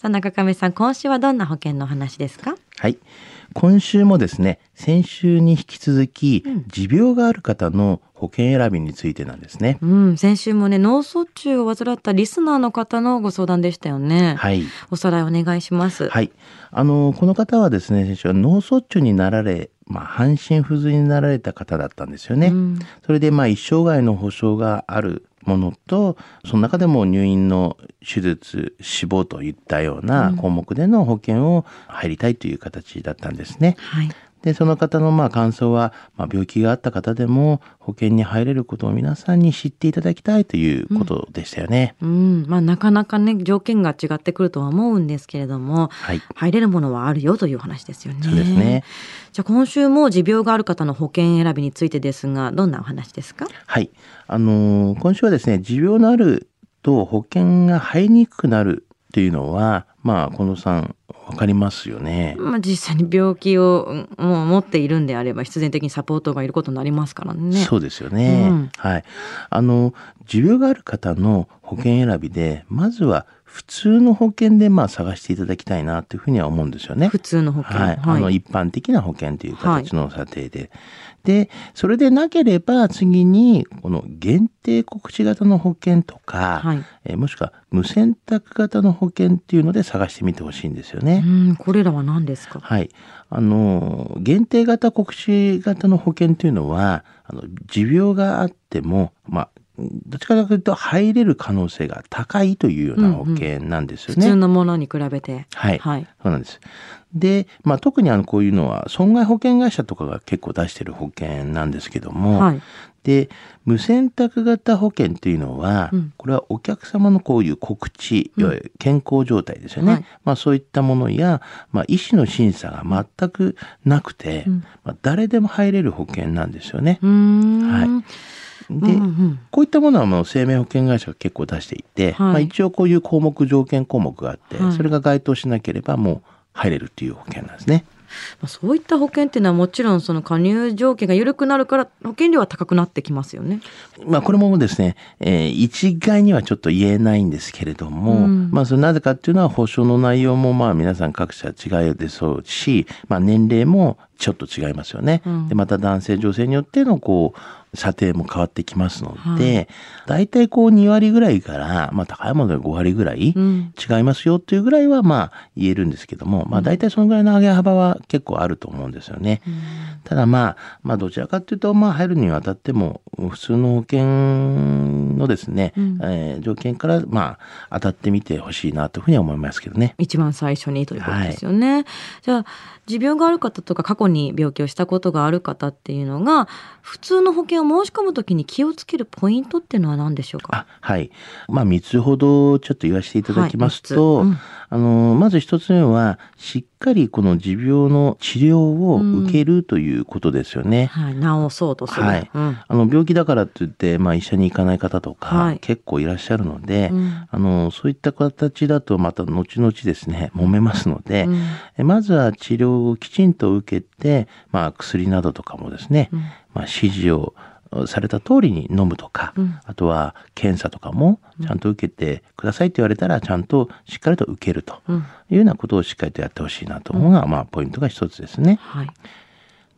さあ、中亀さん、今週はどんな保険のお話ですか？はい。今週もですね、先週に引き続き、持病がある方の保険選びについてなんですね。うん、先週もね、脳卒中を患ったリスナーの方のご相談でしたよね。はい。おさらいお願いします。はい。あの、この方はですね、先週は脳卒中になられ、まあ、半身不随になられた方だったんですよね。うんそれで、まあ、一生涯の保障があるものと、その中でも入院の手術、死亡といったような項目での保険を入りたいという形だったんですね。はい。で、その方のまあ感想は、まあ、病気があった方でも保険に入れることを皆さんに知っていただきたいということでしたよね。うん、まあなかなかね、条件が違ってくるとは思うんですけれども、はい。入れるものはあるよという話ですよね。そうですね。じゃあ今週も持病がある方の保険選びについてですが、どんなお話ですか？はい。あのー今週はですね、持病のあると保険が入りにくくなるというのは、まあ、近藤さん、わかりますよね。まあ実際に病気をうんもう持っているんであれば必然的にサポートがいることになりますからね。そうですよね。うんはい。あの、持病がある方の保険選びで、まずは普通の保険でまあ探していただきたいなというふうには思うんですよね。普通の保険。はい、あの一般的な保険という形の査定で、でそれでなければ次にこの限定告知型の保険とか、はいえーもしくは無選択型の保険っていうので探してみてほしいんですよね。うん、これらは何ですか？はい。あの、限定型告知型の保険というのは、あの、持病があっても、まあ、どっちかというと入れる可能性が高いというような保険なんですよ普ね。通のものに比べて。はい。はい。そうなんです。で、まあ、特にあの、こういうのは、損害保険会社とかが結構出してる保険なんですけども、はい。で、無選択型保険っていうのは、うんこれはお客様のこういう告知、いわゆる健康状態ですよね。はいまあそういったものや、まあ医師の審査が全くなくて、うんまあ誰でも入れる保険なんですよね。はいで、うんうんこういったものはもう生命保険会社が結構出していて、はい。まあ一応こういう項目、条件項目があって、はい。それが該当しなければもう入れるっていう保険なんですね。まあそういった保険っていうのはもちろんその加入条件が緩くなるから保険料は高くなってきますよね。まあこれもですね、えー一概にはちょっと言えないんですけれども、うん。まあそれなぜかっていうのは保証の内容もまあ皆さん各社違いでそうし、まあ年齢もちょっと違いますよね。うんで、また男性女性によってのこう、査定も変わってきますので、大体こう2割ぐらいから、まあ高いもので5割ぐらいうん。違いますよっていうぐらいはまあ言えるんですけども、まあ大体そのぐらいの上げ幅は結構あると思うんですよね。ただまあ、まあどちらかっていうと、まあ入るにあたっても、普通の保険のですね、うんえー条件からまあ当たってみてほしいなというふうには思いますけどね。一番最初にということですよね。じゃあ持病がある方とか過去に病気をしたことがある方っていうのが普通の保険を申し込むときに気をつけるポイントっていうのは何でしょうか？あ、はい。まあ3つほどちょっと言わせていただきますと、はい三つあの、まず一つ目は、しっかりこの持病の治療を受けるということですよね。はい、治そうとする。はい。うん。あの病気だからといって、まあ、医者に行かない方とか、はい。結構いらっしゃるので、うん。あのそういった形だとまた後々ですね揉めますので、うん。えまずは治療をきちんと受けて、まあ、薬などとかもですね、うん。まあ、指示をされた通りに飲むとか、うんあとは検査とかもちゃんと受けてくださいって言われたらちゃんとしっかりと受けるとうんいうようなことをしっかりとやってほしいなと思うのが、まあ、ポイントが一つですね。はい。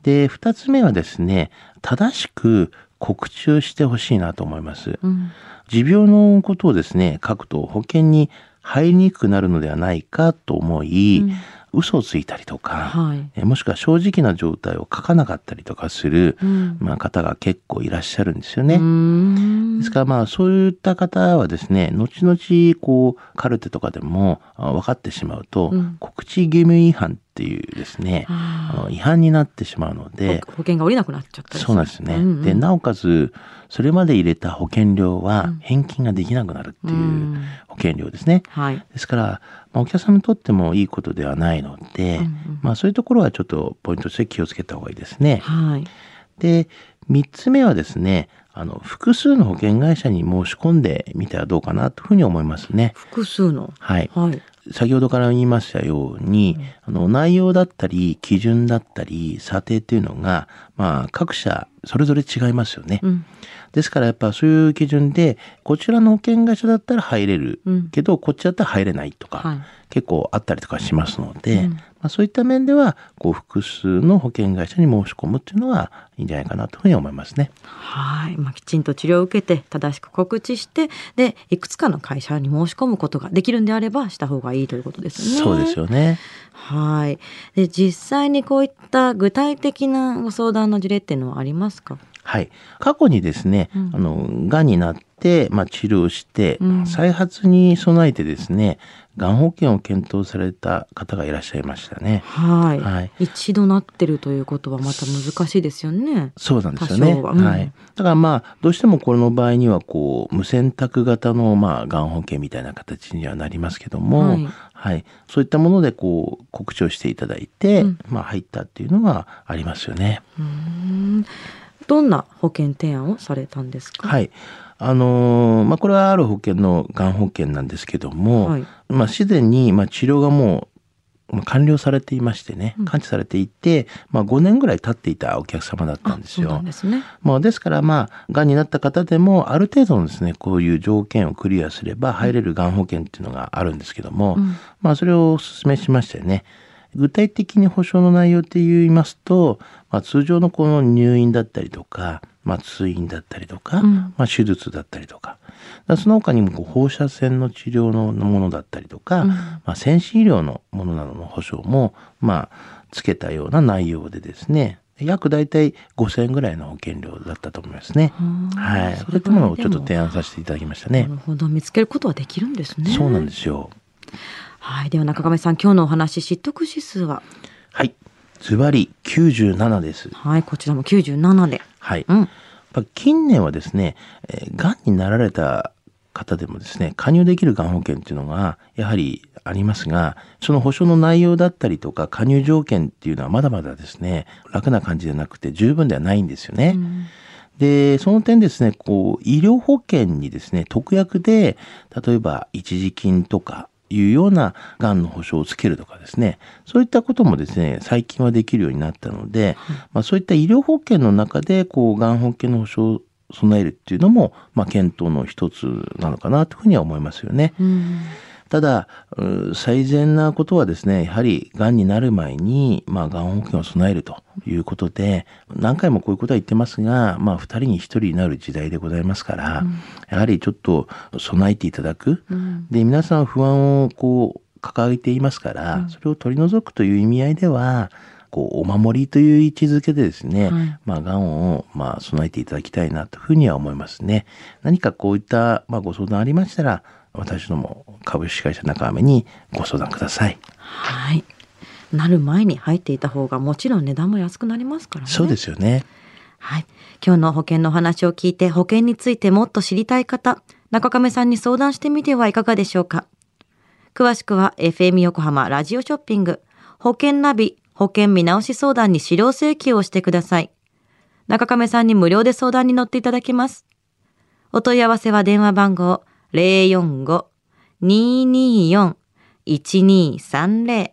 で、二つ目はですね、正しく告知をしてほしいなと思います。うん持病のことをですね、書くと保険に入りにくくなるのではないかと思い、うん嘘をついたりとか、はい。えもしくは正直な状態を書かなかったりとかする、うんまあ、方が結構いらっしゃるんですようね。ですからまあそういった方はですね、後々こうカルテとかでもあ分かってしまうと、うん告知義務違反っていうですね、ああの違反になってしまうので、保険が下りなくなっちゃったりそうなんですね。うんうんで、なおかつ、それまで入れた保険料はうん返金ができなくなるっていううん保険料ですね。はい。ですから、まあ、お客様にとってもいいことではないので、うんうんまあそういうところはちょっとポイントとして気をつけた方がいいですね。はい。で、三つ目はですね、あの、複数の保険会社に申し込んでみてはどうかなというふうに思いますね。複数の？はい。はい。先ほどから言いましたように、あの、内容だったり、基準だったり、査定っていうのが、まあ、各社、それぞれ違いますよね。うん。ですからやっぱそういう基準で、こちらの保険会社だったら入れるうんけど、こっちだったら入れないとか、はい。結構あったりとかしますので、うんまあ、そういった面では、こう、複数の保険会社に申し込むっていうのはいいんじゃないかなというふうに思いますね。はい。まあ、きちんと治療を受けて、正しく告知して、で、いくつかの会社に申し込むことができるんであれば、した方がいいということですね。そうですよね。はい。で、実際にこういった具体的なご相談の事例っていうのはありますか？はい。過去にですね、うんあの、癌になって、まあ、治療して、うん再発に備えてですね、癌保険を検討された方がいらっしゃいましたね。はい。はい一度なってるということはまた難しいですよね。そうなんですよね。はうんはい。だからまあ、どうしてもこの場合には、こう、無選択型の、まあ、がん保険みたいな形にはなりますけども、はいはい。そういったもので、こう、告知をしていただいて、うんまあ、入ったっていうのはありますよね。うーん。どんな保険提案をされたんですか？はい。あのーまあ、これはある保険のがん保険なんですけども、はいまあ、すでに、まあ、治療がもう、まあ完了されていましてねうん、完治されていて、まあ、5年ぐらい経っていたお客様だったんですよ。ですね。まあ、ですから、まあ、癌になった方でも、ある程度のですね、こういう条件をクリアすれば入れるがん保険っていうのがあるんですけども、うんまあ、それをお勧めしましてね、具体的に保証の内容って言いますと、まあ、通常のこの入院だったりとか、まあ、通院だったりとか、うんまあ、手術だったりとか、その他にもこう放射線の治療のものだったりとか、うんまあ、先進医療のものなどの保証も、まあ、つけたような内容でですね、約大体5000円ぐらいの保険料だったと思いますね。はい。そういったものをちょっと提案させていただきましたなね。るほど見つけることはできるんですね。そうなんですよ。はい。では中亀さん今日のお話知得指数は？はい。ズバリ97です。はいこちらも97で。はい。うん。やっぱ近年はですね、えー、癌になられた方でもですね、加入できるがん保険っていうのがやはりありますが、その保証の内容だったりとか加入条件っていうのはまだまだですね、楽な感じでなくて十分ではないんですよね。うんで、その点ですね、こう、医療保険にですね、特約で、例えば一時金とかいうようながんの保証をつけるとかですね、そういったこともですね、最近はできるようになったので、まあそういった医療保険の中で、こう、がん保険の保証を備えるっていうのも、まあ検討の一つなのかなというふうには思いますよね。うんただ、う最善なことはですね、やはり、癌になる前に、まあ、癌保険を備えるということで、何回もこういうことは言ってますが、まあ、二人に一人になる時代でございますから、やはりちょっと備えていただく。うんで、皆さん不安をこう、掲げていますから、それを取り除くという意味合いでは、こう、お守りという位置づけでですね、はいまあ、癌を、まあ、備えていただきたいなというふうには思いますね。何かこういった、まあ、ご相談ありましたら、私ども株式会社中飴にご相談ください。はい。なる前に入っていた方がもちろん値段も安くなりますからね。そうですよね。はい。今日の保険のお話を聞いて保険についてもっと知りたい方、中亀さんに相談してみてはいかがでしょうか。詳しくは FM 横浜ラジオショッピング保険ナビ保険見直し相談に資料請求をしてください。中亀さんに無料で相談に乗っていただけます。お問い合わせは電話番号045-224-1230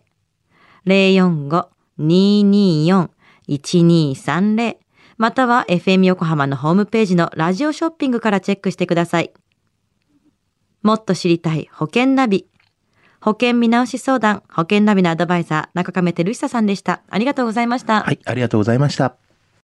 045-224-1230または FM 横浜のホームページのラジオショッピングからチェックしてください。もっと知りたい保険ナビ。保険見直し相談、保険ナビのアドバイザー、中亀照久さんでした。ありがとうございました。はい、ありがとうございました。